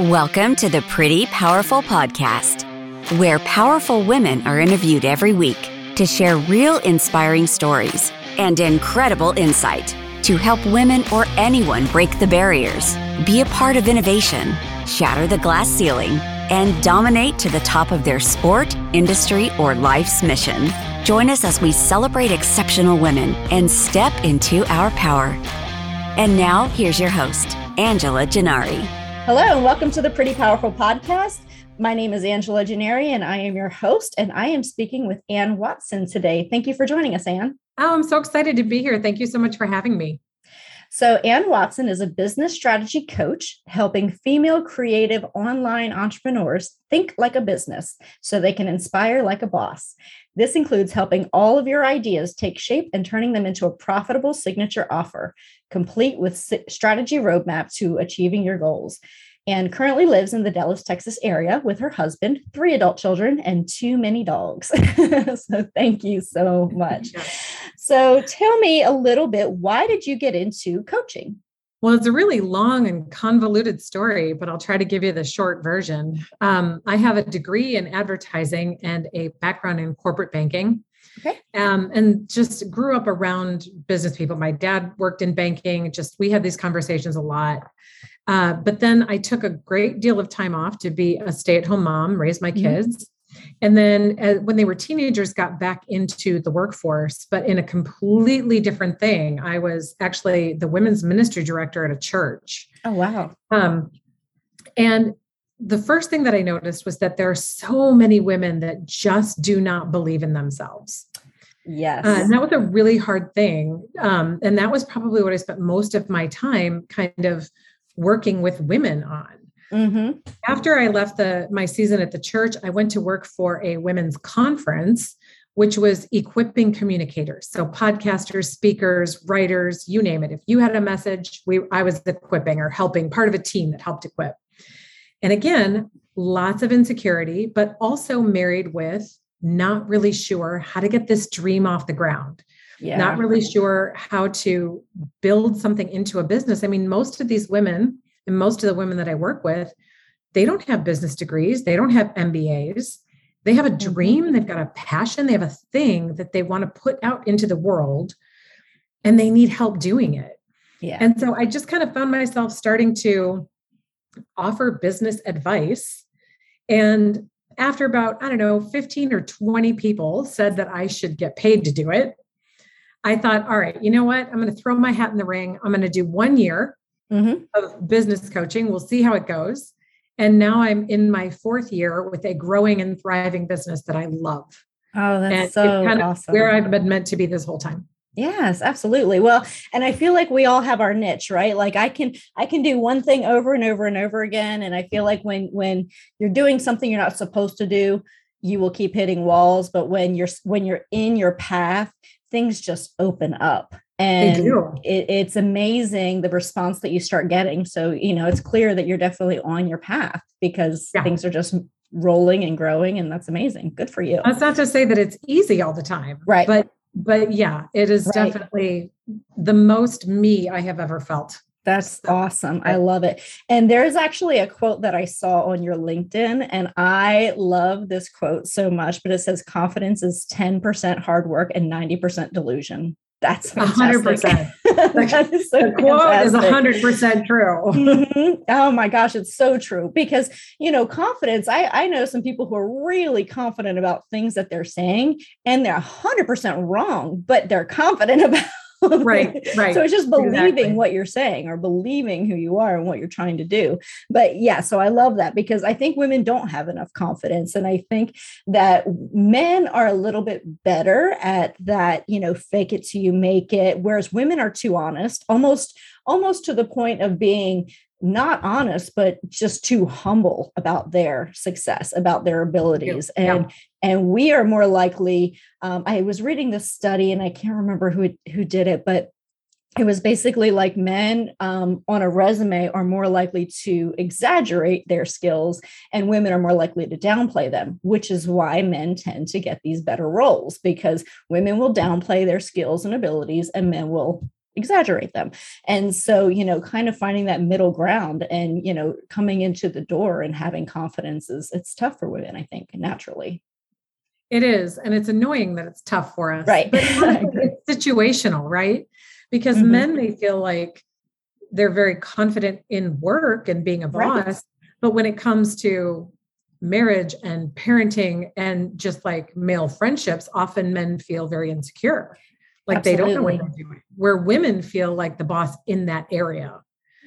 Welcome to the Pretty Powerful Podcast, where powerful women are interviewed every week to share real inspiring stories and incredible insight to help women or anyone break the barriers, be a part of innovation, shatter the glass ceiling, and dominate to the top of their sport, industry, or life's mission. Join us as we celebrate exceptional women and step into our power. And now, here's your host, Angela Gennari. Hello, and welcome to the Pretty Powerful Podcast. My name is Angela Gennari, and I am your host, and I am speaking with Anne Watson today. Thank you for joining us, Anne. Oh, I'm so excited to be here. Thank you so much for having me. So, Anne Watson is a business strategy coach helping female creative online entrepreneurs think like a business so they can inspire like a boss. This includes helping all of your ideas take shape and turning them into a profitable signature offer, complete with strategy roadmap to achieving your goals. Anne currently lives in the Dallas, Texas area with her husband, three adult children, and too many dogs. so, thank you so much. So, tell me a little bit why did you get into coaching? Well, it's a really long and convoluted story, but I'll try to give you the short version. Um, I have a degree in advertising and a background in corporate banking. Okay. Um, and just grew up around business people. My dad worked in banking. Just we had these conversations a lot. Uh, but then I took a great deal of time off to be a stay-at-home mom, raise my mm-hmm. kids. And then uh, when they were teenagers, got back into the workforce, but in a completely different thing. I was actually the women's ministry director at a church. Oh, wow. Um, and the first thing that I noticed was that there are so many women that just do not believe in themselves. Yes. Uh, and that was a really hard thing. Um, and that was probably what I spent most of my time kind of working with women on. Mm-hmm. After I left the my season at the church, I went to work for a women's conference, which was equipping communicators. So podcasters, speakers, writers, you name it. If you had a message, we I was equipping or helping part of a team that helped equip. And again, lots of insecurity, but also married with not really sure how to get this dream off the ground. Yeah. Not really sure how to build something into a business. I mean, most of these women and most of the women that I work with, they don't have business degrees, they don't have MBAs. They have a mm-hmm. dream, they've got a passion, they have a thing that they want to put out into the world, and they need help doing it. Yeah. And so I just kind of found myself starting to offer business advice. And after about, I don't know, 15 or 20 people said that I should get paid to do it, I thought, all right, you know what? I'm going to throw my hat in the ring. I'm going to do one year mm-hmm. of business coaching. We'll see how it goes. And now I'm in my fourth year with a growing and thriving business that I love. Oh, that's and so kind of awesome. Where I've been meant to be this whole time. Yes, absolutely. Well, and I feel like we all have our niche, right? Like I can I can do one thing over and over and over again and I feel like when when you're doing something you're not supposed to do, you will keep hitting walls, but when you're when you're in your path, things just open up and it, it's amazing the response that you start getting so you know it's clear that you're definitely on your path because yeah. things are just rolling and growing and that's amazing good for you that's not to say that it's easy all the time right but but yeah it is right. definitely the most me i have ever felt that's awesome. I love it. And there's actually a quote that I saw on your LinkedIn, and I love this quote so much, but it says confidence is 10% hard work and 90% delusion. That's hundred percent. that is so the quote is hundred percent true. mm-hmm. Oh my gosh, it's so true because you know confidence. I I know some people who are really confident about things that they're saying, and they're hundred percent wrong, but they're confident about right right so it's just believing exactly. what you're saying or believing who you are and what you're trying to do but yeah so i love that because i think women don't have enough confidence and i think that men are a little bit better at that you know fake it till you make it whereas women are too honest almost almost to the point of being not honest but just too humble about their success about their abilities yeah. and yeah. and we are more likely um, i was reading this study and i can't remember who who did it but it was basically like men um, on a resume are more likely to exaggerate their skills and women are more likely to downplay them which is why men tend to get these better roles because women will downplay their skills and abilities and men will exaggerate them. And so you know kind of finding that middle ground and you know coming into the door and having confidence is it's tough for women i think naturally. It is and it's annoying that it's tough for us right. but it's situational right? Because mm-hmm. men may feel like they're very confident in work and being a boss right. but when it comes to marriage and parenting and just like male friendships often men feel very insecure like Absolutely. they don't know what they're doing where women feel like the boss in that area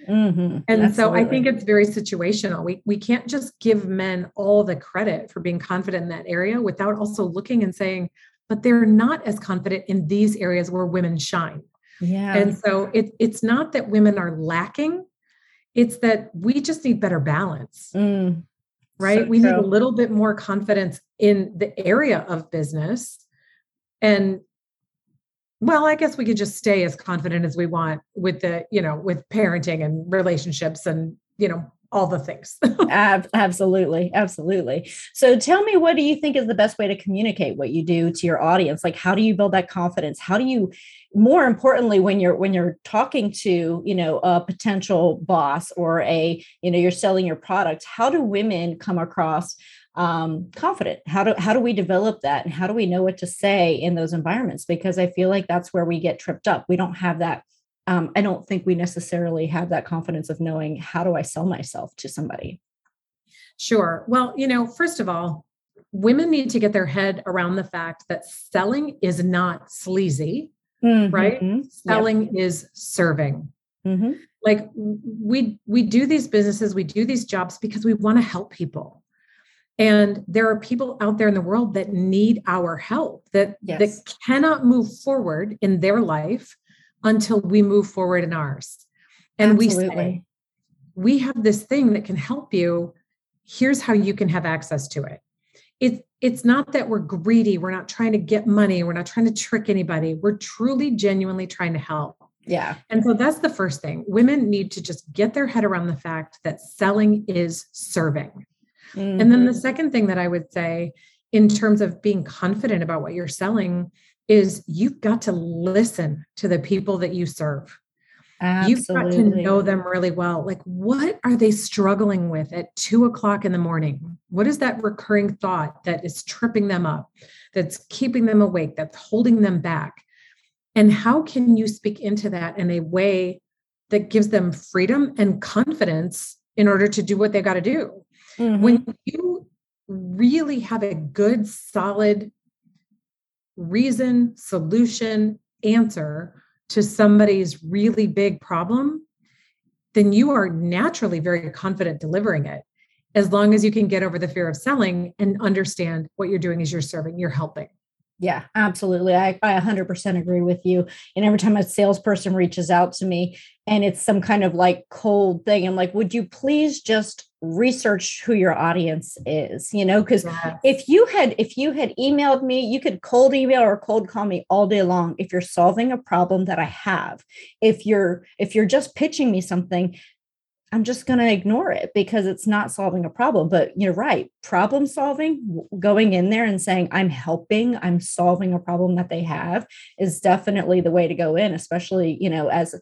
mm-hmm. and Absolutely. so i think it's very situational we, we can't just give men all the credit for being confident in that area without also looking and saying but they're not as confident in these areas where women shine yeah and so it, it's not that women are lacking it's that we just need better balance mm, right so we true. need a little bit more confidence in the area of business and well i guess we could just stay as confident as we want with the you know with parenting and relationships and you know all the things. Absolutely absolutely. So tell me what do you think is the best way to communicate what you do to your audience? Like how do you build that confidence? How do you more importantly when you're when you're talking to you know a potential boss or a you know you're selling your product how do women come across um, confident? How do how do we develop that, and how do we know what to say in those environments? Because I feel like that's where we get tripped up. We don't have that. Um, I don't think we necessarily have that confidence of knowing how do I sell myself to somebody. Sure. Well, you know, first of all, women need to get their head around the fact that selling is not sleazy, mm-hmm. right? Selling yep. is serving. Mm-hmm. Like we we do these businesses, we do these jobs because we want to help people and there are people out there in the world that need our help that yes. that cannot move forward in their life until we move forward in ours and Absolutely. we say we have this thing that can help you here's how you can have access to it it it's not that we're greedy we're not trying to get money we're not trying to trick anybody we're truly genuinely trying to help yeah. And so that's the first thing. Women need to just get their head around the fact that selling is serving. Mm-hmm. And then the mm-hmm. second thing that I would say in terms of being confident about what you're selling is you've got to listen to the people that you serve. Absolutely. You've got to know them really well. Like, what are they struggling with at two o'clock in the morning? What is that recurring thought that is tripping them up, that's keeping them awake, that's holding them back? And how can you speak into that in a way that gives them freedom and confidence in order to do what they've got to do? Mm-hmm. When you really have a good, solid reason, solution, answer to somebody's really big problem, then you are naturally very confident delivering it as long as you can get over the fear of selling and understand what you're doing is you're serving, you're helping. Yeah, absolutely. I, I 100% agree with you. And every time a salesperson reaches out to me and it's some kind of like cold thing, I'm like, would you please just research who your audience is you know because if you had if you had emailed me you could cold email or cold call me all day long if you're solving a problem that i have if you're if you're just pitching me something I'm just going to ignore it because it's not solving a problem. But you're right. Problem solving, going in there and saying, I'm helping, I'm solving a problem that they have is definitely the way to go in, especially, you know, as,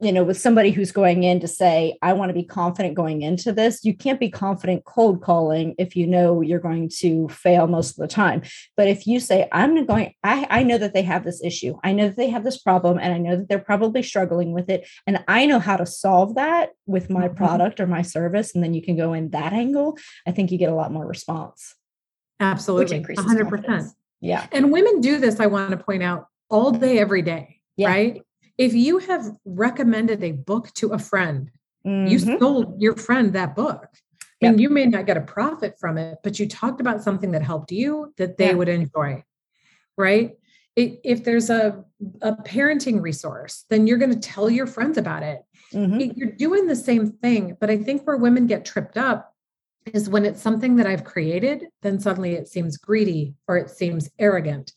you know, with somebody who's going in to say, I want to be confident going into this. You can't be confident cold calling if you know you're going to fail most of the time. But if you say, I'm going, I, I know that they have this issue, I know that they have this problem, and I know that they're probably struggling with it. And I know how to solve that with my mm-hmm. product or my service and then you can go in that angle i think you get a lot more response absolutely 100% confidence. yeah and women do this i want to point out all day every day yeah. right if you have recommended a book to a friend mm-hmm. you sold your friend that book yep. and you may not get a profit from it but you talked about something that helped you that they yeah. would enjoy right if there's a, a parenting resource then you're going to tell your friends about it Mm-hmm. You're doing the same thing, but I think where women get tripped up is when it's something that I've created, then suddenly it seems greedy or it seems arrogant.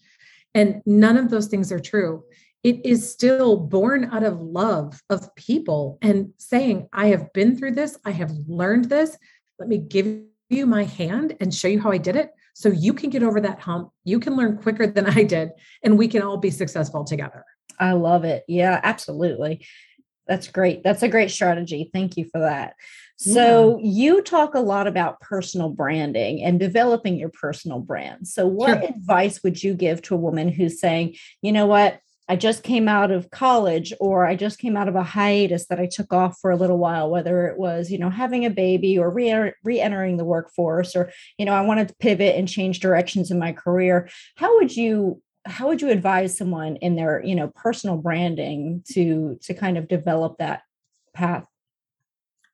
And none of those things are true. It is still born out of love of people and saying, I have been through this, I have learned this. Let me give you my hand and show you how I did it so you can get over that hump. You can learn quicker than I did, and we can all be successful together. I love it. Yeah, absolutely. That's great. That's a great strategy. Thank you for that. So, yeah. you talk a lot about personal branding and developing your personal brand. So, what sure. advice would you give to a woman who's saying, you know what, I just came out of college or I just came out of a hiatus that I took off for a little while, whether it was, you know, having a baby or re entering the workforce or, you know, I wanted to pivot and change directions in my career. How would you how would you advise someone in their, you know, personal branding to to kind of develop that path?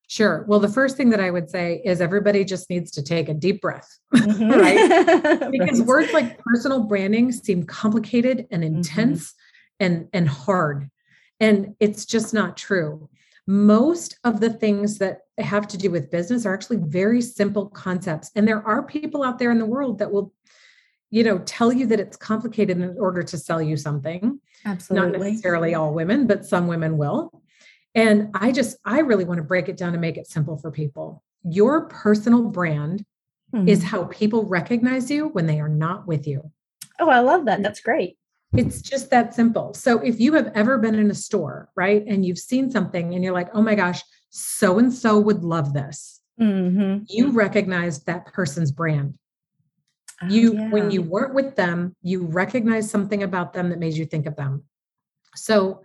Sure. Well, the first thing that I would say is everybody just needs to take a deep breath, mm-hmm. right? because right. words like personal branding seem complicated and mm-hmm. intense mm-hmm. and and hard. And it's just not true. Most of the things that have to do with business are actually very simple concepts. And there are people out there in the world that will, you know, tell you that it's complicated in order to sell you something. Absolutely. Not necessarily all women, but some women will. And I just, I really want to break it down and make it simple for people. Your personal brand mm-hmm. is how people recognize you when they are not with you. Oh, I love that. That's great. It's just that simple. So if you have ever been in a store, right, and you've seen something and you're like, oh my gosh, so and so would love this, mm-hmm. you recognize that person's brand. Oh, you, yeah. when you weren't with them, you recognize something about them that made you think of them. So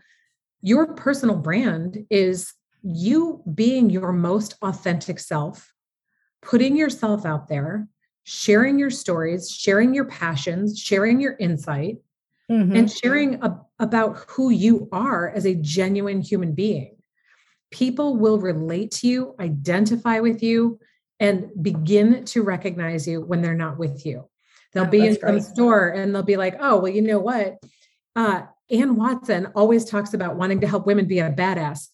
your personal brand is you being your most authentic self, putting yourself out there, sharing your stories, sharing your passions, sharing your insight, mm-hmm. and sharing a, about who you are as a genuine human being. People will relate to you, identify with you, and begin to recognize you when they're not with you. They'll oh, be in some store and they'll be like, oh, well, you know what? Uh, Anne Watson always talks about wanting to help women be a badass,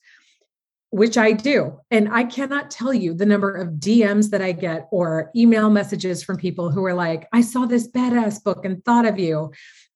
which I do. And I cannot tell you the number of DMs that I get or email messages from people who are like, I saw this badass book and thought of you.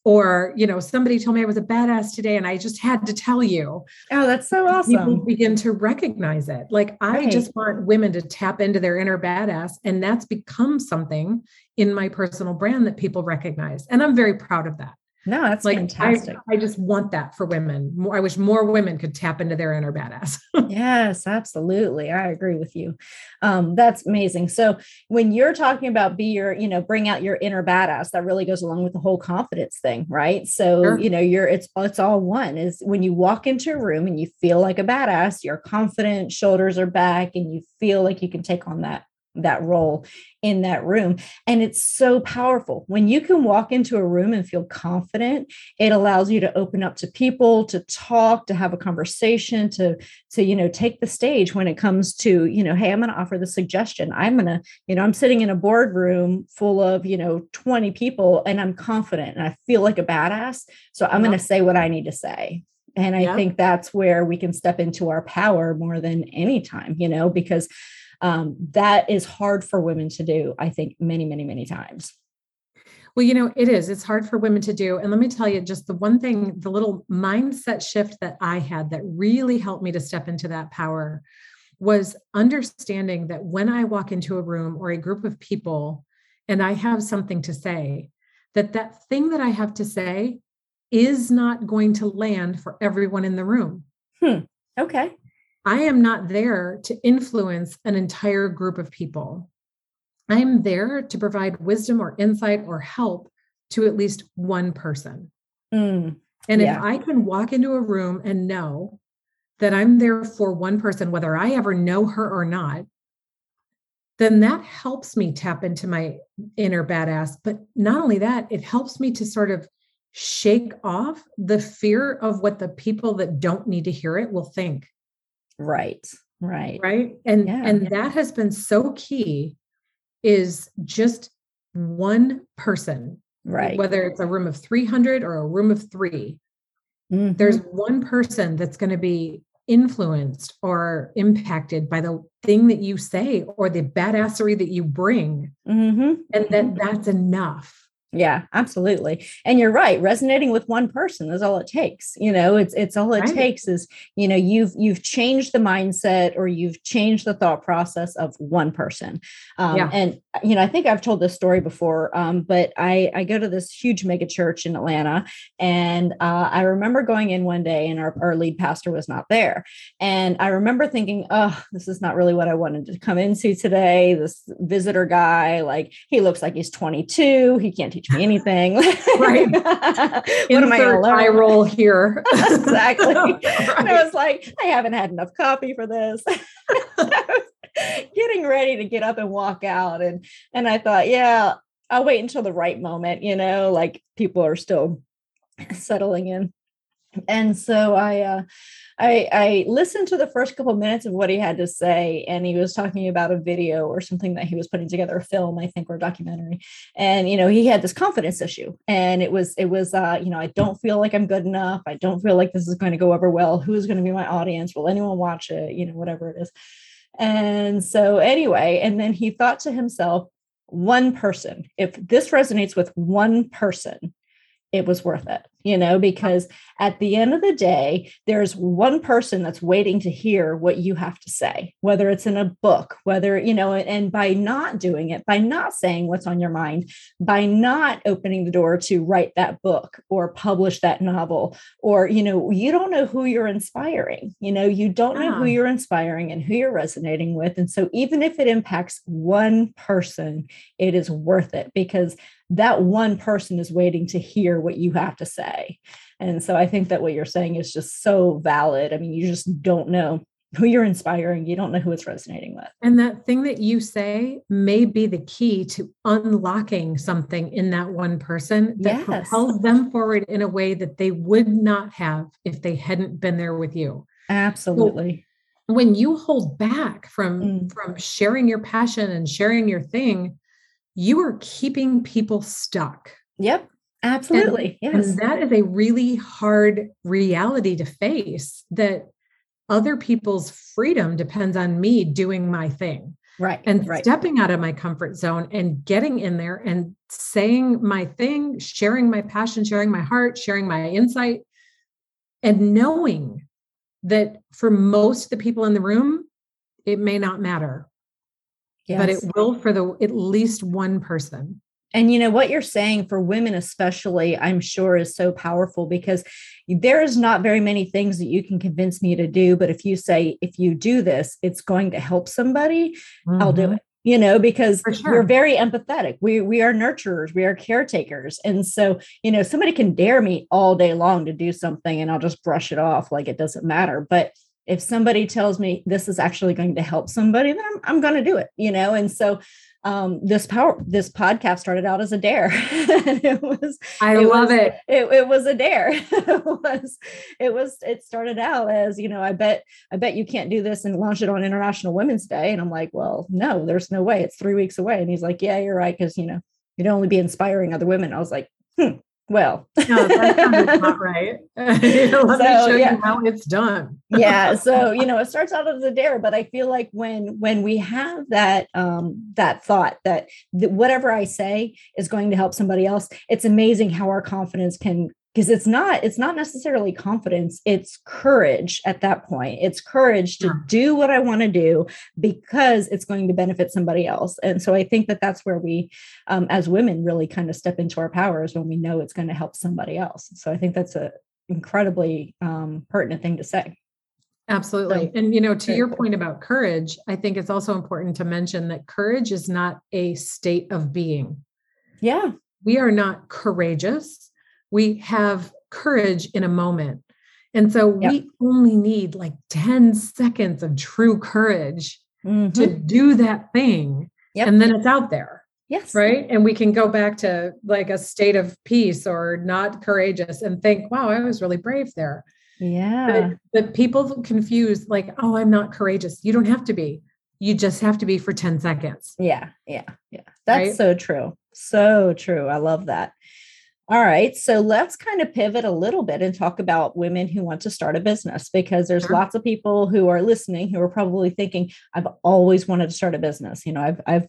Or, you know, somebody told me I was a badass today and I just had to tell you. Oh, that's so awesome. People begin to recognize it. Like, right. I just want women to tap into their inner badass. And that's become something in my personal brand that people recognize. And I'm very proud of that. No, that's like fantastic. I, I, just want that for women. More, I wish more women could tap into their inner badass. yes, absolutely. I agree with you. Um, that's amazing. So when you're talking about be your, you know, bring out your inner badass, that really goes along with the whole confidence thing, right? So, sure. you know, you're it's it's all one is when you walk into a room and you feel like a badass, you're confident, shoulders are back, and you feel like you can take on that that role in that room and it's so powerful. When you can walk into a room and feel confident it allows you to open up to people to talk to have a conversation to to you know take the stage when it comes to you know hey i'm going to offer the suggestion. I'm going to you know i'm sitting in a boardroom full of you know 20 people and i'm confident and i feel like a badass so i'm going to say what i need to say. And i yeah. think that's where we can step into our power more than any time you know because um, that is hard for women to do, I think, many, many, many times. Well, you know, it is. It's hard for women to do. And let me tell you, just the one thing, the little mindset shift that I had that really helped me to step into that power was understanding that when I walk into a room or a group of people and I have something to say, that that thing that I have to say is not going to land for everyone in the room. Hmm. Okay. I am not there to influence an entire group of people. I am there to provide wisdom or insight or help to at least one person. Mm, and yeah. if I can walk into a room and know that I'm there for one person, whether I ever know her or not, then that helps me tap into my inner badass. But not only that, it helps me to sort of shake off the fear of what the people that don't need to hear it will think. Right. Right. Right. And yeah. and that has been so key is just one person. Right. Whether it's a room of 300 or a room of 3. Mm-hmm. There's one person that's going to be influenced or impacted by the thing that you say or the badassery that you bring. Mm-hmm. And that mm-hmm. that's enough Yeah, absolutely. And you're right. Resonating with one person is all it takes. You know, it's it's all it right. takes is, you know, you've you've changed the mindset or you've changed the thought process of one person. Um, yeah. and you know, I think I've told this story before, um, but I I go to this huge mega church in Atlanta and uh, I remember going in one day and our, our lead pastor was not there. And I remember thinking, oh, this is not really what I wanted to come into today. This visitor guy, like he looks like he's 22. He can't teach me anything. right. what am I going to learn? I roll here. exactly. right. I was like, I haven't had enough coffee for this. getting ready to get up and walk out. And and I thought, yeah, I'll wait until the right moment, you know, like people are still settling in. And so I uh I, I listened to the first couple of minutes of what he had to say, and he was talking about a video or something that he was putting together, a film, I think, or a documentary. And you know, he had this confidence issue, and it was, it was, uh, you know, I don't feel like I'm good enough. I don't feel like this is going to go over well. Who is going to be my audience? Will anyone watch it? You know, whatever it is. And so, anyway, and then he thought to himself, one person, if this resonates with one person, it was worth it, you know, because at the end of the day, there's one person that's waiting to hear what you have to say, whether it's in a book, whether, you know, and by not doing it, by not saying what's on your mind, by not opening the door to write that book or publish that novel, or, you know, you don't know who you're inspiring, you know, you don't know who ah. you're inspiring and who you're resonating with. And so even if it impacts one person, it is worth it because that one person is waiting to hear what you have to say. And so I think that what you're saying is just so valid. I mean, you just don't know who you're inspiring, you don't know who it's resonating with. And that thing that you say may be the key to unlocking something in that one person that yes. propels them forward in a way that they would not have if they hadn't been there with you. Absolutely. So when you hold back from mm. from sharing your passion and sharing your thing, you are keeping people stuck. Yep. Absolutely. And, yes. And that is a really hard reality to face that other people's freedom depends on me doing my thing. Right. And right. stepping out of my comfort zone and getting in there and saying my thing, sharing my passion, sharing my heart, sharing my insight, and knowing that for most of the people in the room, it may not matter yes. but it will for the at least one person. And you know what you're saying for women, especially, I'm sure is so powerful because there is not very many things that you can convince me to do. But if you say, if you do this, it's going to help somebody, mm-hmm. I'll do mm-hmm. it you know because sure. we're very empathetic we we are nurturers we are caretakers and so you know somebody can dare me all day long to do something and i'll just brush it off like it doesn't matter but if somebody tells me this is actually going to help somebody then i'm, I'm going to do it you know? And so um, this power this podcast started out as a dare. It was i it love was, it. it it was a dare. It was it was it started out as you know i bet i bet you can't do this and launch it on international women's day. And i'm like well no there's no way. It's three weeks away. And he's like yeah you're right because you know you'd only be inspiring other women. I was like hmm well, no, not right. Let so, me show yeah. you how it's done. yeah. So, you know, it starts out as a dare, but I feel like when when we have that um that thought that, that whatever I say is going to help somebody else, it's amazing how our confidence can because it's not it's not necessarily confidence it's courage at that point. It's courage to do what i want to do because it's going to benefit somebody else. And so i think that that's where we um, as women really kind of step into our powers when we know it's going to help somebody else. So i think that's a incredibly um, pertinent thing to say. Absolutely. So, and, you know, to your point about courage, I think it's also important to mention that courage is not a state of being. Yeah. We are not courageous we have courage in a moment. And so yep. we only need like 10 seconds of true courage mm-hmm. to do that thing. Yep. And then it's out there. Yes. Right. And we can go back to like a state of peace or not courageous and think, wow, I was really brave there. Yeah. But, but people confuse like, oh, I'm not courageous. You don't have to be. You just have to be for 10 seconds. Yeah. Yeah. Yeah. That's right? so true. So true. I love that. All right. So let's kind of pivot a little bit and talk about women who want to start a business because there's sure. lots of people who are listening who are probably thinking, I've always wanted to start a business. You know, I've I've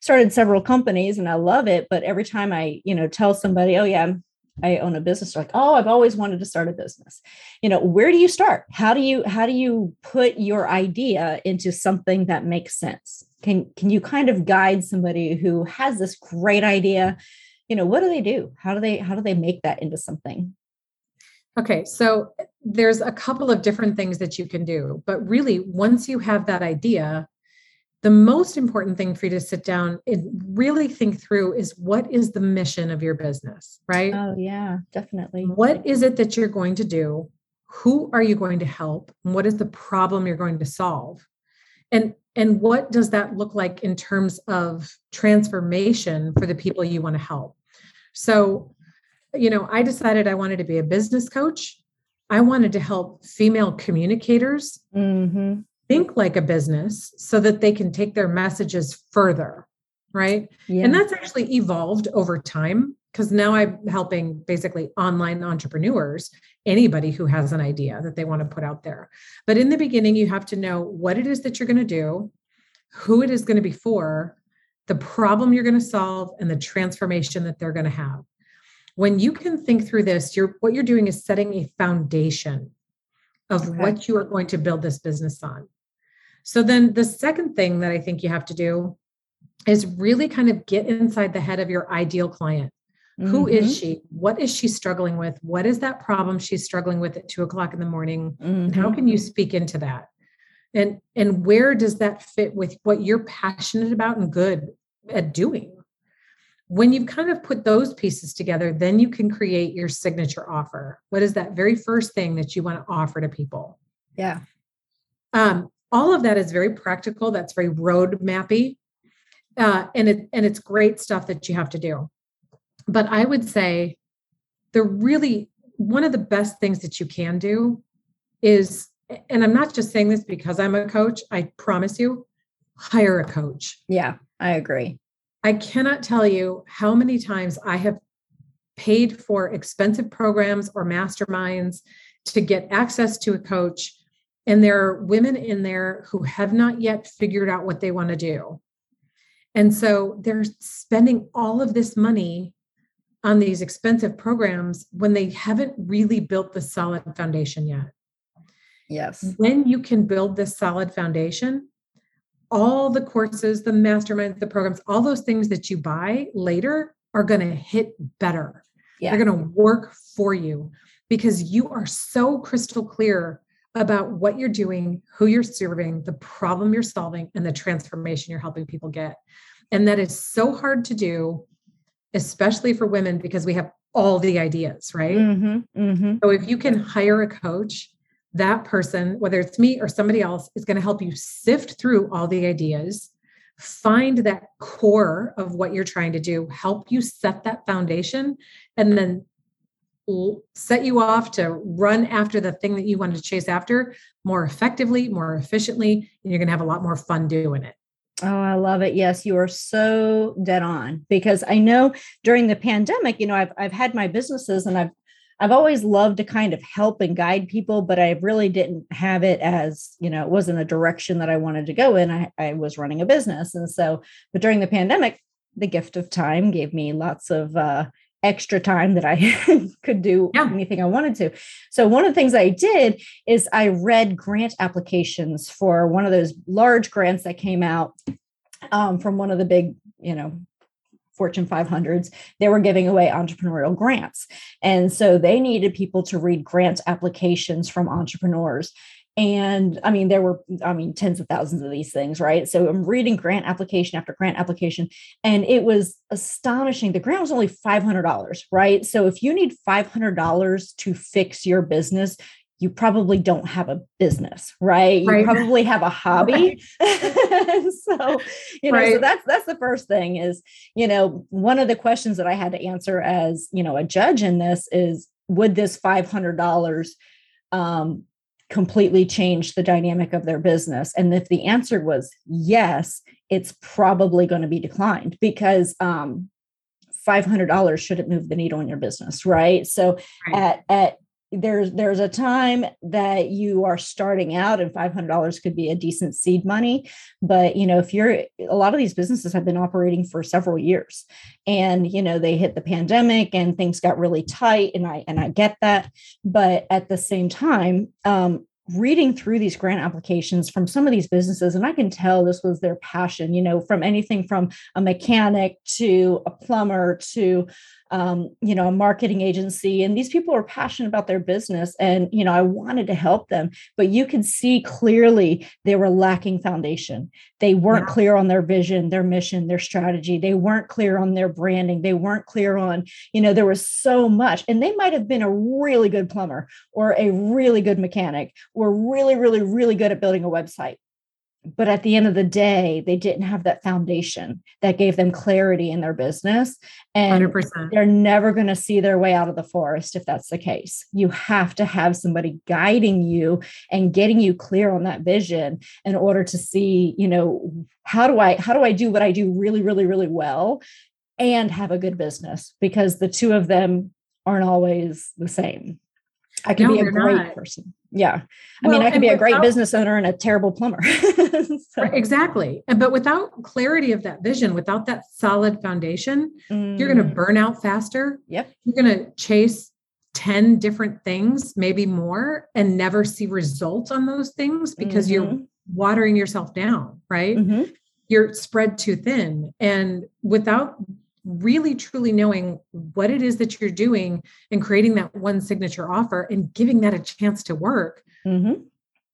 started several companies and I love it, but every time I, you know, tell somebody, oh yeah, I own a business, like, oh, I've always wanted to start a business. You know, where do you start? How do you how do you put your idea into something that makes sense? Can can you kind of guide somebody who has this great idea? You know what do they do? How do they how do they make that into something? Okay so there's a couple of different things that you can do but really once you have that idea the most important thing for you to sit down and really think through is what is the mission of your business right? Oh yeah definitely. What is it that you're going to do? Who are you going to help? What is the problem you're going to solve? And and what does that look like in terms of transformation for the people you want to help so, you know, I decided I wanted to be a business coach. I wanted to help female communicators mm-hmm. think like a business so that they can take their messages further. Right. Yeah. And that's actually evolved over time because now I'm helping basically online entrepreneurs, anybody who has an idea that they want to put out there. But in the beginning, you have to know what it is that you're going to do, who it is going to be for, the problem you're going to solve and the transformation that they're going to have when you can think through this you're what you're doing is setting a foundation of okay. what you are going to build this business on so then the second thing that i think you have to do is really kind of get inside the head of your ideal client mm-hmm. Who is mm-hmm. she what is she struggling with what is that problem she's struggling with at two o'clock in the morning mm-hmm. and how can you mm-hmm. speak into that and and where does that fit with what you're passionate about and good at doing. When you've kind of put those pieces together, then you can create your signature offer. What is that very first thing that you want to offer to people? Yeah. Um, all of that is very practical. That's very road mappy. Uh, and it and it's great stuff that you have to do. But I would say the really one of the best things that you can do is, and I'm not just saying this because I'm a coach, I promise you, hire a coach. Yeah. I agree. I cannot tell you how many times I have paid for expensive programs or masterminds to get access to a coach. And there are women in there who have not yet figured out what they want to do. And so they're spending all of this money on these expensive programs when they haven't really built the solid foundation yet. Yes. When you can build this solid foundation, all the courses, the masterminds, the programs, all those things that you buy later are going to hit better. Yeah. They're going to work for you because you are so crystal clear about what you're doing, who you're serving, the problem you're solving, and the transformation you're helping people get. And that is so hard to do, especially for women, because we have all the ideas, right? Mm-hmm, mm-hmm. So if you can hire a coach that person, whether it's me or somebody else, is going to help you sift through all the ideas, find that core of what you're trying to do, help you set that foundation, and then set you off to run after the thing that you want to chase after more effectively, more efficiently, and you're going to have a lot more fun doing it. Oh, I love it. Yes, you are so dead on because I know during the pandemic, you know, I've I've had my businesses and I've I've always loved to kind of help and guide people, but I really didn't have it as, you know, it wasn't a direction that I wanted to go in. I, I was running a business. And so, but during the pandemic, the gift of time gave me lots of uh, extra time that I could do yeah. anything I wanted to. So, one of the things I did is I read grant applications for one of those large grants that came out um, from one of the big, you know, Fortune 500s, they were giving away entrepreneurial grants. And so they needed people to read grant applications from entrepreneurs. And I mean, there were, I mean, tens of thousands of these things, right? So I'm reading grant application after grant application, and it was astonishing. The grant was only $500, right? So if you need $500 to fix your business, you probably don't have a business, right? You right. probably have a hobby. Right. so, you know, right. so that's that's the first thing is, you know, one of the questions that I had to answer as, you know, a judge in this is would this $500 um, completely change the dynamic of their business? And if the answer was yes, it's probably going to be declined because um, $500 shouldn't move the needle in your business right so right. at at there's there's a time that you are starting out and $500 could be a decent seed money but you know if you're a lot of these businesses have been operating for several years and you know they hit the pandemic and things got really tight and i and i get that but at the same time um, reading through these grant applications from some of these businesses and i can tell this was their passion you know from anything from a mechanic to a plumber to um, you know, a marketing agency, and these people are passionate about their business. And, you know, I wanted to help them, but you could see clearly they were lacking foundation. They weren't yeah. clear on their vision, their mission, their strategy. They weren't clear on their branding. They weren't clear on, you know, there was so much. And they might have been a really good plumber or a really good mechanic or really, really, really good at building a website but at the end of the day they didn't have that foundation that gave them clarity in their business and 100%. they're never going to see their way out of the forest if that's the case you have to have somebody guiding you and getting you clear on that vision in order to see you know how do i how do i do what i do really really really well and have a good business because the two of them aren't always the same I can no, be a great not. person. Yeah. I well, mean, I could be a great business owner and a terrible plumber. so. Exactly. And but without clarity of that vision, without that solid foundation, mm. you're going to burn out faster. Yep. You're going to chase 10 different things, maybe more, and never see results on those things because mm-hmm. you're watering yourself down, right? Mm-hmm. You're spread too thin. And without really truly knowing what it is that you're doing and creating that one signature offer and giving that a chance to work, mm-hmm.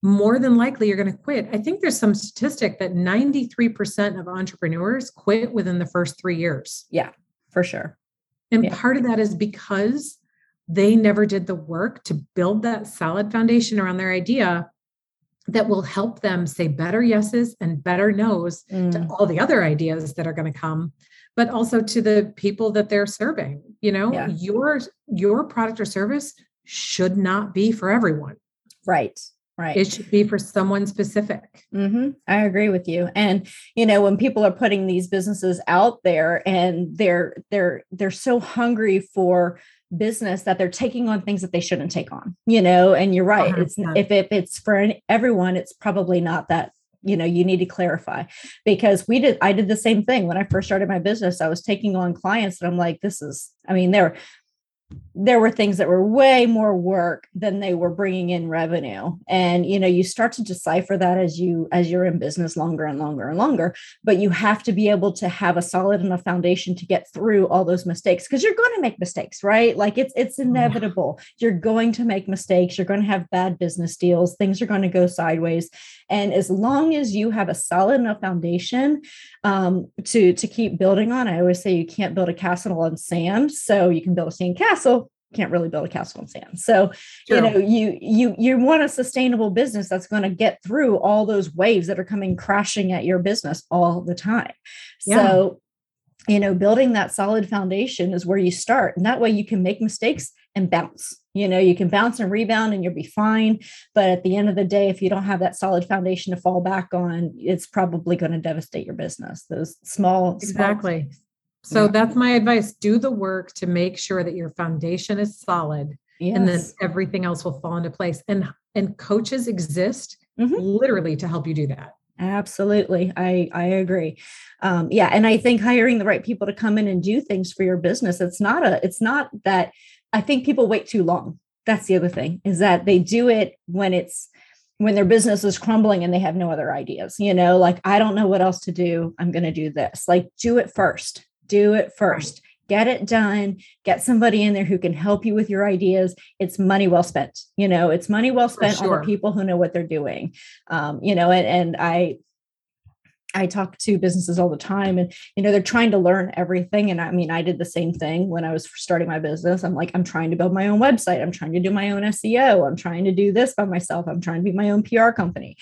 more than likely you're going to quit. I think there's some statistic that 93% of entrepreneurs quit within the first three years. Yeah, for sure. And yeah. part of that is because they never did the work to build that solid foundation around their idea that will help them say better yeses and better nos mm. to all the other ideas that are going to come but also to the people that they're serving you know yeah. your your product or service should not be for everyone right right it should be for someone specific mm-hmm. i agree with you and you know when people are putting these businesses out there and they're they're they're so hungry for business that they're taking on things that they shouldn't take on you know and you're right 100%. it's if it, it's for everyone it's probably not that you know you need to clarify. Because we did i did the same thing. When i first started my business i was taking on clients and i'm like this is i mean they're there were things that were way more work than they were bringing in revenue. And you know you start to decipher that as you as you're in business longer and longer and longer but you have to be able to have a solid enough foundation to get through all those mistakes because you're going to make mistakes right? Like it's it's inevitable. You're going to make mistakes. You're going to have bad business deals. Things are going to go sideways. And as long as you have a solid enough foundation um, to to keep building on i always say you can't build a castle on sand so you can build a sand castle castle can't really build a castle on sand. So, you know, you you you want a sustainable business that's going to get through all those waves that are coming crashing at your business all the time. Yeah. So, you know, building that solid foundation is where you start. And that way you can make mistakes and bounce. You know, you can bounce and rebound and you'll be fine. But at the end of the day, if you don't have that solid foundation to fall back on, it's probably going to devastate your business. Those small, exactly. Small so yeah. that's my advice. Do the work to make sure that your foundation is solid yes. and then everything else will fall into place. And and coaches exist mm-hmm. literally to help you do that. Absolutely. I I agree. Um, yeah, and I think hiring the right people to come in and do things for your business, it's not a it's not that I think people wait too long. That's the other thing is that they do it when it's when their business is crumbling and they have no other ideas, you know, like I don't know what else to do. I'm going to do this. Like do it first do it first. Get it done. Get somebody in there who can help you with your ideas. It's money well spent you know it's money well spent sure. on the people who know what they're doing. Um, you know and, and i I talk to businesses all the time and you know they're trying to learn everything. And I mean I did the same thing when I was starting my business. I'm like I'm trying to build my own website. I'm trying to do my own SEO I'm trying to do this by myself. I'm trying to be my own PR company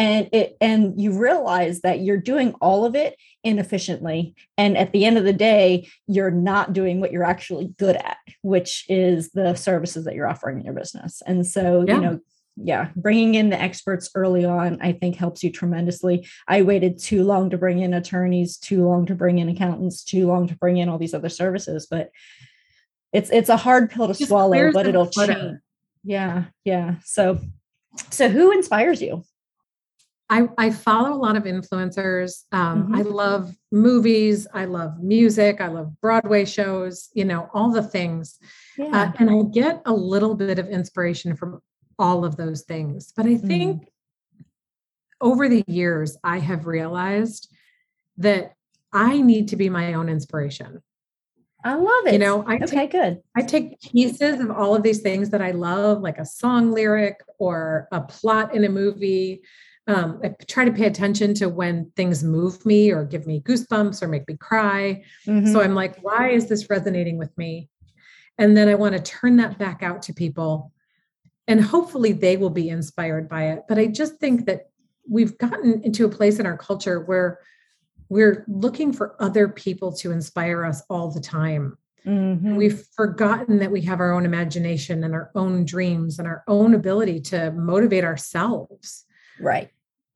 and it and you realize that you're doing all of it inefficiently. And at the end of the day you're not doing what you're actually good at which is the services that you're offering in your business. And so yeah. you know yeah bringing in the experts early on i think helps you tremendously. I waited too long to bring in attorneys too long to bring in accountants too long to bring in all these other services. But it's it's a hard pill to Just swallow but it'll change. Yeah yeah. So so who inspires you I, I follow a lot of influencers. Um, mm-hmm. I love movies. I love music. I love Broadway shows, you know, all the things. Yeah. Uh, and I get a little bit of inspiration from all of those things. But I think mm. over the years, I have realized that I need to be my own inspiration. I love it. You know, I okay, take, good. I take pieces of all of these things that I love, like a song lyric or a plot in a movie. Um, I try to pay attention to when things move me or give me goosebumps or make me cry. Mm-hmm. So I'm like, why is this resonating with me? And then I want to turn that back out to people and hopefully they will be inspired by it but i just think that we've gotten into a place in our culture where we're looking for other people to inspire us all the time mm-hmm. we've forgotten that we have our own imagination and our own dreams and our own ability to motivate ourselves right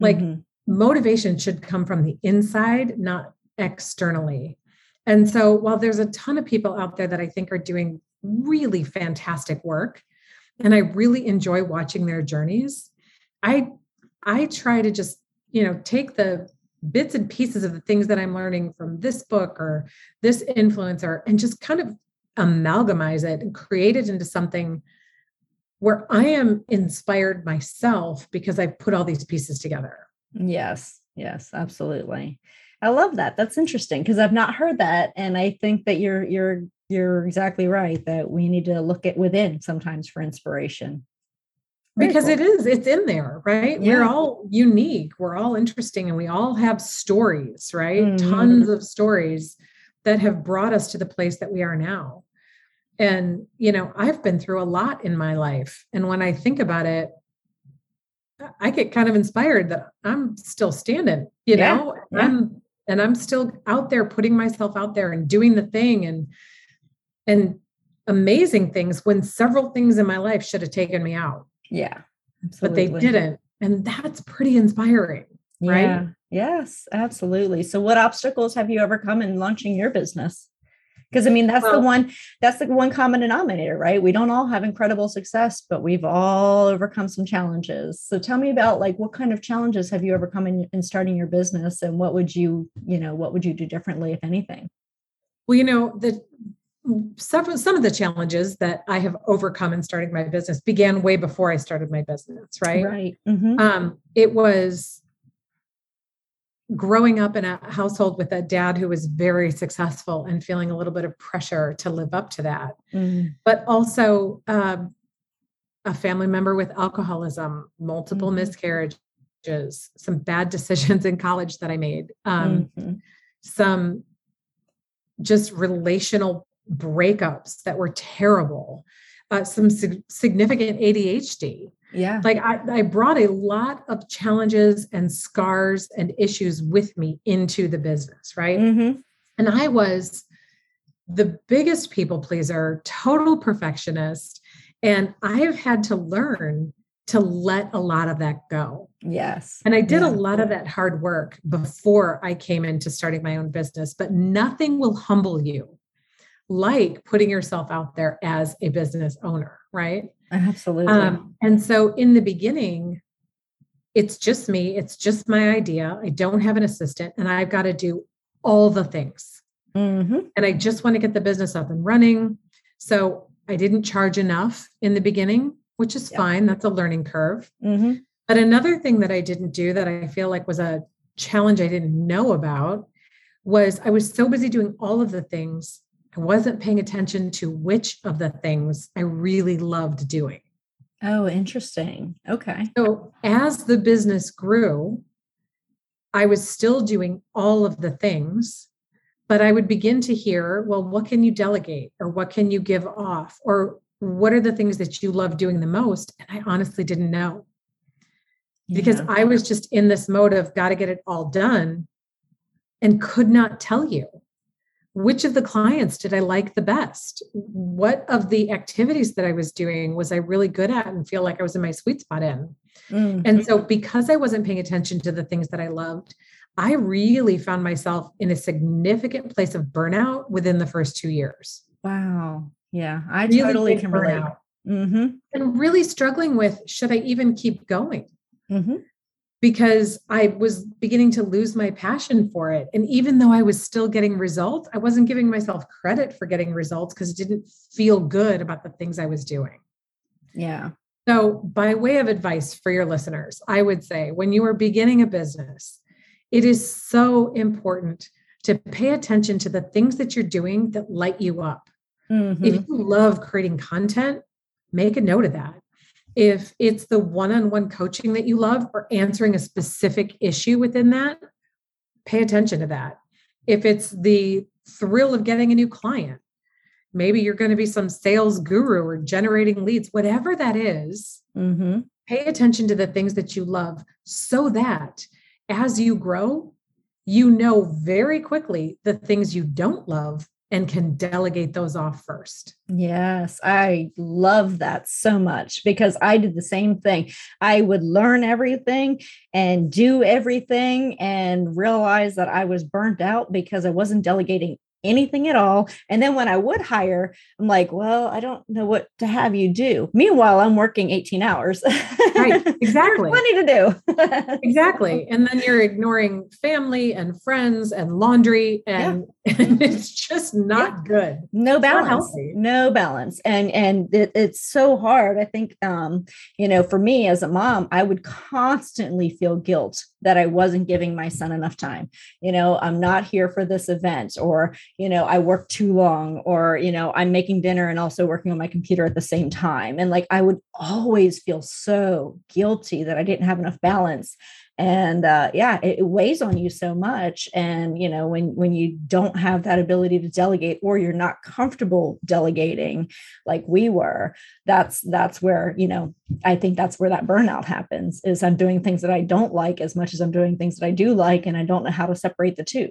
like mm-hmm. motivation should come from the inside not externally and so while there's a ton of people out there that i think are doing really fantastic work and I really enjoy watching their journeys. I I try to just, you know, take the bits and pieces of the things that I'm learning from this book or this influencer and just kind of amalgamize it and create it into something where I am inspired myself because I put all these pieces together. Yes, yes, absolutely. I love that. That's interesting because I've not heard that and I think that you're you're you're exactly right that we need to look at within sometimes for inspiration. Very because cool. it is, it's in there, right? Yeah. We're all unique, we're all interesting, and we all have stories, right? Mm-hmm. Tons of stories that have brought us to the place that we are now. And, you know, I've been through a lot in my life. And when I think about it, I get kind of inspired that I'm still standing, you yeah. know, yeah. I'm, and I'm still out there putting myself out there and doing the thing and and amazing things when several things in my life should have taken me out. Yeah. Absolutely. But they didn't. And that's pretty inspiring. Right. Yeah. Yes, absolutely. So what obstacles have you overcome in launching your business? Because I mean, that's well, the one, that's the one common denominator, right? We don't all have incredible success, but we've all overcome some challenges. So tell me about like what kind of challenges have you overcome in, in starting your business and what would you, you know, what would you do differently, if anything? Well, you know, the several some of the challenges that I have overcome in starting my business began way before I started my business, right? Right. Mm-hmm. Um, it was growing up in a household with a dad who was very successful and feeling a little bit of pressure to live up to that, mm-hmm. but also um, a family member with alcoholism, multiple mm-hmm. miscarriages, some bad decisions in college that I made, um, mm-hmm. some just relational breakups that were terrible, uh, some sig- significant ADHD. Yeah. Like I, I brought a lot of challenges and scars and issues with me into the business, right? Mm-hmm. And I was the biggest people pleaser, total perfectionist. And I've had to learn to let a lot of that go. Yes. And I did yeah. a lot of that hard work before I came into starting my own business, but nothing will humble you like putting yourself out there as a business owner, right? Absolutely. Um, and so in the beginning, it's just me, it's just my idea. I don't have an assistant, and I've got to do all the things. Mm-hmm. And I just want to get the business up and running. So I didn't charge enough in the beginning, which is yeah. fine. That's a learning curve. Mm-hmm. But another thing that I didn't do that I feel like was a challenge I didn't know about was I was so busy doing all of the things I wasn't paying attention to which of the things I really loved doing. Oh, interesting. Okay. So as the business grew, I was still doing all of the things, but I would begin to hear, well, what can you delegate or what can you give off or what are the things that you love doing the most? And I honestly didn't know yeah. because I was just in this mode of got to get it all done and could not tell you which of the clients did I like the best? What of the activities that I was doing was I really good at and feel like I was in my sweet spot in? Mm-hmm. And so, because I wasn't paying attention to the things that I loved, I really found myself in a significant place of burnout within the first two years. Wow. Yeah, I really totally can relate. Mm-hmm. And really struggling with should I even keep going? Mm-hmm because I was beginning to lose my passion for it. And even though I was still getting results, I wasn't giving myself credit for getting results because it didn't feel good about the things I was doing. Yeah. So, by way of advice for your listeners, I would say when you are beginning a business, it is so important to pay attention to the things that you're doing that light you up. Mm-hmm. If you love creating content, make a note of that if it's the one-on-one coaching that you love or answering a specific issue within that pay attention to that if it's the thrill of getting a new client maybe you're going to be some sales guru or generating leads whatever that is, mm-hmm. pay attention to the things that you love so that as you grow you know very quickly the things you don't love and can delegate those off first. Yes, I love that so much because I did the same thing. I would learn everything and do everything and realize that I was burnt out because I wasn't delegating anything at all. And then when I would hire, I'm like, well, I don't know what to have you do. Meanwhile, I'm working 18 hours. Right. Exactly. plenty to do. exactly. And then you're ignoring family and friends and laundry and, yeah. and it's just not yeah. good. No balance. No balance. And and it, it's so hard. I think um, you know, for me as a mom, I would constantly feel guilt that I wasn't giving my son enough time. You know, I'm not here for this event, or, you know, I work too long, or, you know, I'm making dinner and also working on my computer at the same time. And like I would always feel so guilty that I didn't have enough balance and uh, yeah it, it, weighs on you so much and you know when when you don't have that ability to delegate or you're not comfortable delegating like we were that's that's where you know i think that's where that burnout happens is i'm doing things that i don't like as much as i'm doing things that i do like and i don't know how to separate the two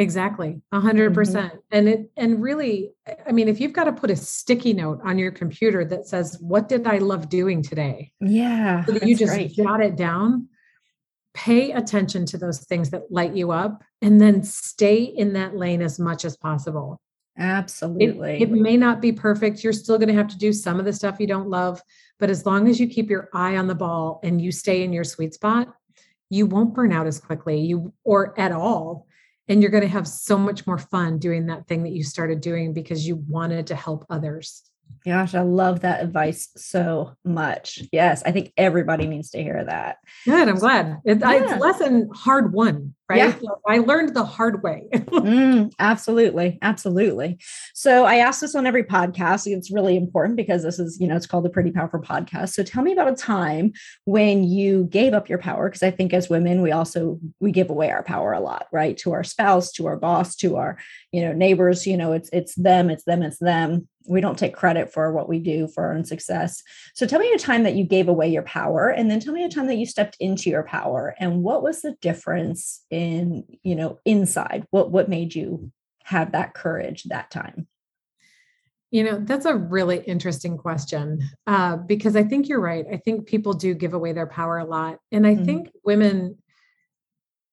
Exactly. A hundred mm-hmm. percent. And it, and really, I mean, if you've got to put a sticky note on your computer that says, what did I love doing today? Yeah. So you just jot it down, pay attention to those things that light you up and then stay in that lane as much as possible. Absolutely. It, it, may not be perfect. You're still going to have to do some of the stuff you don't love, but as long as you keep your eye on the ball and you stay in your sweet spot, you won't burn out as quickly you or at all and you're going to have so much more fun doing that thing that you started doing because you wanted to help others. Gosh, I love that advice so much. Yes, I think everybody needs to hear that. Good. I'm glad. It, yeah. It's lesson hard won, right? Yeah. I learned the hard way. mm, absolutely. Absolutely. So I ask this on every podcast. It's really important because this is, you know, it's called the Pretty Powerful Podcast. So tell me about a time when you gave up your power. Because I think as women, we also we give away our power a lot, right? To our spouse, to our boss, to our, you know, neighbors. You know, it's it's them, it's them, it's them we don't take credit for what we do for our own success. So tell me a time that you gave away your power and then tell me a time that you stepped into your power and what was the difference in, you know, inside? What what made you have that courage that time? You know, that's a really interesting question uh, because I think you're right. I think people do give away their power a lot. And I mm-hmm. think women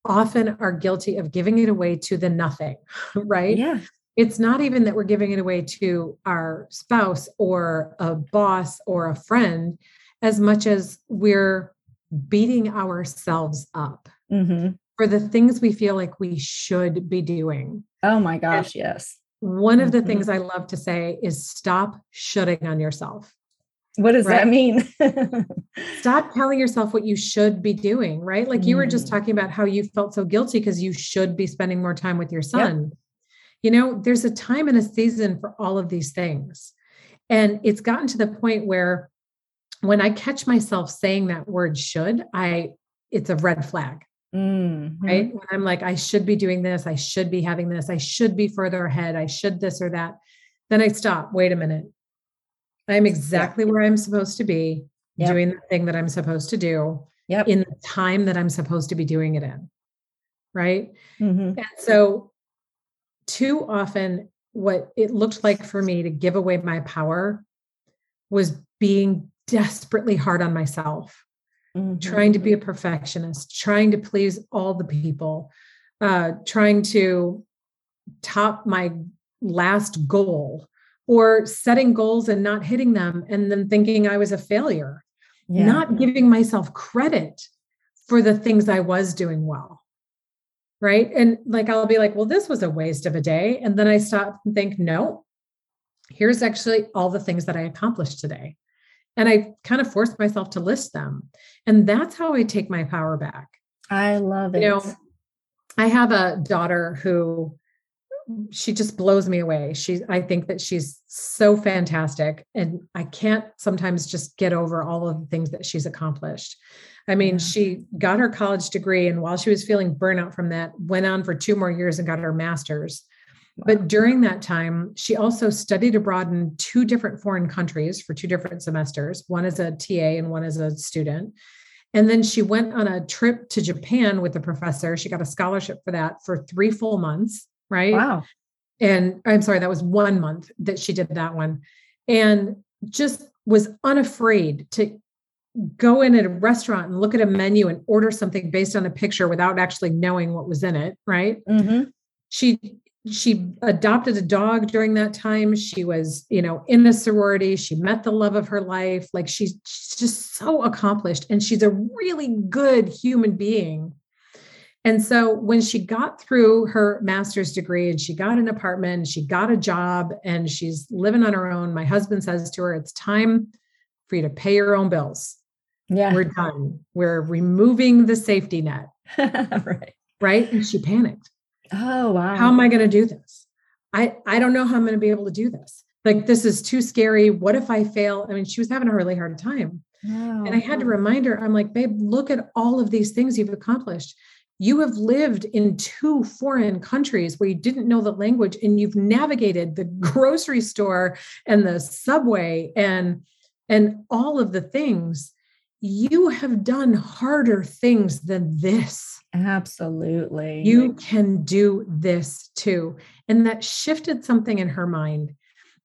often are guilty of giving it away to the nothing, right? Yeah it's not even that we're giving it away to our spouse or a boss or a friend as much as we're beating ourselves up mm-hmm. for the things we feel like we should be doing. Oh my gosh, and yes. One of the mm-hmm. things I love to say is stop shooting on yourself. What does right? that mean? stop telling yourself what you should be doing, right? Like you were just mm. talking about how you felt so guilty because you should be spending more time with your son. Yep you know, there's a time and a season for all of these things. And it's gotten to the point where when I catch myself saying that word should, I it's a red flag. Mm-hmm. Right. When I'm like, I should be doing this, I should be having this, I should be further ahead, I should this or that. Then I stop. Wait a minute. I'm exactly where I'm supposed to be, yep. doing the thing that I'm supposed to do yep. in the time that I'm supposed to be doing it in. Right. Mm-hmm. And so too often what it looked like for me to give away my power was being desperately hard on myself mm-hmm. trying to be a perfectionist trying to please all the people uh, trying to top my last goal or setting goals and not hitting them and then thinking i was a failure yeah. not giving myself credit for the things i was doing well right? And like i'll be like well this was a waste of a day. And then i stop and think no here's actually all the things that i accomplished today. And i kind of forced myself to list them. And that's how i take my power back. I love it you know i have a daughter who she just blows me away she i think that she's so fantastic and i can't sometimes just get over all of the things that she's accomplished i mean yeah. she got her college degree and while she was feeling burnout from that went on for two more years and got her master's but during that time, she also studied abroad in two different foreign countries for two different semesters, one as a TA and one as a student. And then she went on a trip to Japan with a professor. She got a scholarship for that for three full months, right? Wow. And I'm sorry, that was one month that she did that one. And just was unafraid to go in at a restaurant and look at a menu and order something based on a picture without actually knowing what was in it, right? Mm-hmm. She she adopted a dog during that time she was you know in a sorority she met the love of her life like she's, she's just so accomplished and she's a really good human being and so when she got through her master's degree and she got an apartment she got a job and she's living on her own my husband says to her it's time for you to pay your own bills yeah we're done we're removing the safety net right right and she panicked Oh, wow. How am I going to do this? I, I don't know how I'm going to be able to do this. Like, this is too scary. What if I fail? I mean, she was having a really hard time. Oh, and I had to remind her, I'm like, babe, look at all of these things you've accomplished. You have lived in two foreign countries where you didn't know the language and you've navigated the grocery store and the subway and and all of the things you have done harder things than this. Absolutely. You can do this too. And that shifted something in her mind.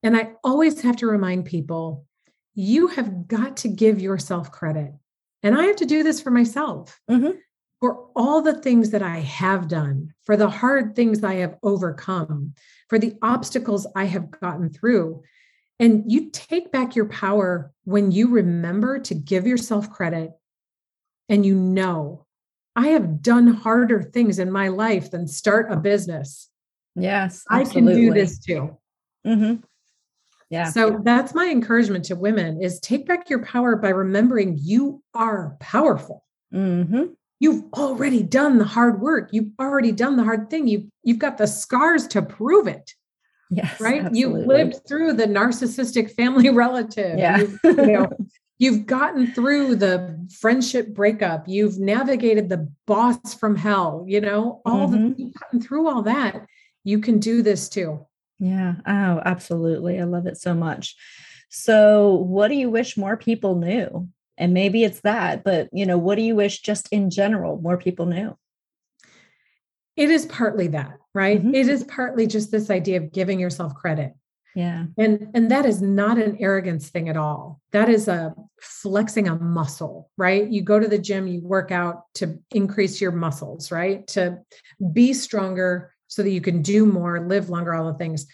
And I always have to remind people you have got to give yourself credit. And I have to do this for myself mm-hmm. For all the things that I have done, for the hard things I have overcome, for the obstacles I have gotten through. And you take back your power when you remember to give yourself credit and you know, I have done harder things in my life than start a business. Yes, absolutely. I can do this too. Mm-hmm. Yeah. So that's my encouragement to women is take back your power by remembering you are powerful. Mm-hmm. You've already done the hard work. You've already done the hard thing. You you've got the scars to prove it. Yes. Right. Absolutely. You lived through the narcissistic family relative. Yeah. You, you know, you've gotten through the friendship breakup. You've navigated the boss from hell, you know, all mm-hmm. the you've gotten through all that. You can do this too. Yeah. Oh, absolutely. I love it so much. So, what do you wish more people knew? And maybe it's that, but you know, what do you wish just in general more people knew? It is partly that right? Mm-hmm. it is partly just this idea of giving yourself credit. Yeah. And and that is not an arrogance thing at all. That is a flexing a muscle right? You go to the gym you work out to increase your muscles right? To be stronger so that you can do more live longer all the things.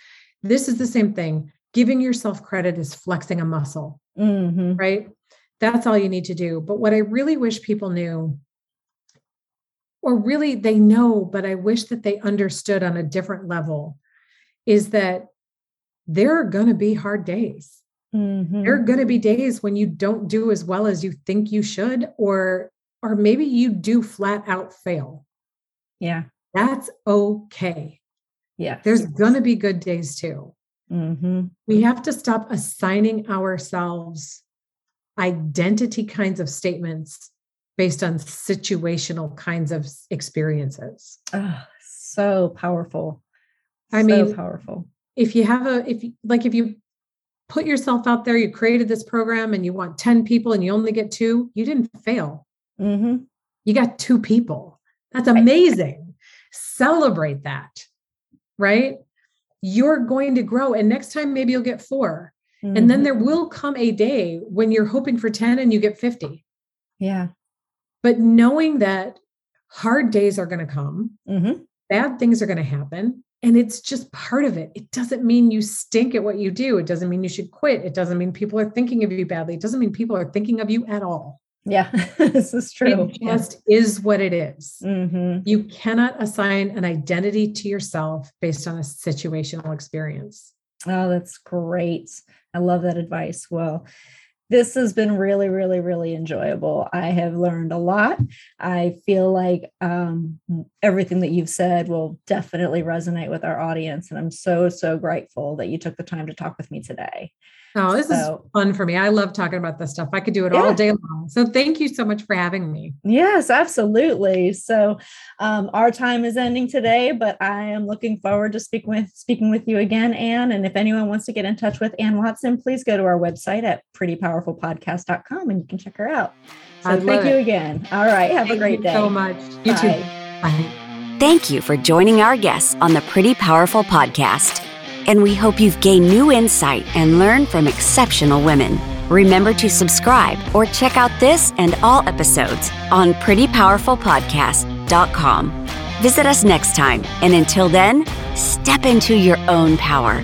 This is the same thing. Giving yourself credit is flexing a muscle. Mm-hmm. right that's all you need to do but what i really wish people knew or really they know, but I wish that they understood on a different level, is that there are going to be hard days. Mm-hmm. There are going to be days when you don't do as well as you think you should, or or maybe you do flat out fail. Yeah. That's okay. Yeah. There's yes. going to be good days too. Mm-hmm. We have to stop assigning ourselves identity kinds of statements based on situational kinds of experiences. Oh, so powerful. I so mean, powerful. If you have a, if you like, if you put yourself out there, you created this program and you want 10 people and you only get two, you didn't fail. Mm-hmm. You got two people. That's amazing. Celebrate that. right? You're going to grow. And next time, maybe you'll get 4 mm-hmm. And then mm-hmm. there will come a day when you're hoping for 10 and you get 50. Yeah. But knowing that hard days are going to come, mm-hmm. bad things are going to happen. And it's just part of it. It doesn't mean you stink at what you do. It doesn't mean you should quit. It doesn't mean people are thinking of you badly. It doesn't mean people are thinking of you at all. Yeah, this is true. It just yeah. is what it is. Mm-hmm. You cannot assign an identity to yourself based on a situational experience. Oh, that's great. I love that advice. Well, this has been really, really, really enjoyable. I have learned a lot. I feel like um, everything that you've said will definitely resonate with our audience. And I'm so, so grateful that you took the time to talk with me today. Oh, this so, is fun for me. I love talking about this stuff. I could do it yeah. all day long. So thank you so much for having me. Yes, absolutely. So um, our time is ending today, but I am looking forward to speaking with speaking with you again, Anne. And if anyone wants to get in touch with Anne Watson, please go to our website at prettypowerfulpodcast.com and you can check her out. So thank you again. All right. Have thank a great day. so much. You Bye. too. Bye. Thank you for joining our guests on the Pretty Powerful Podcast and we hope you've gained new insight and learned from exceptional women. Remember to subscribe or check out this and all episodes on prettypowerfulpodcast.com. Visit us next time, and until then, step into your own power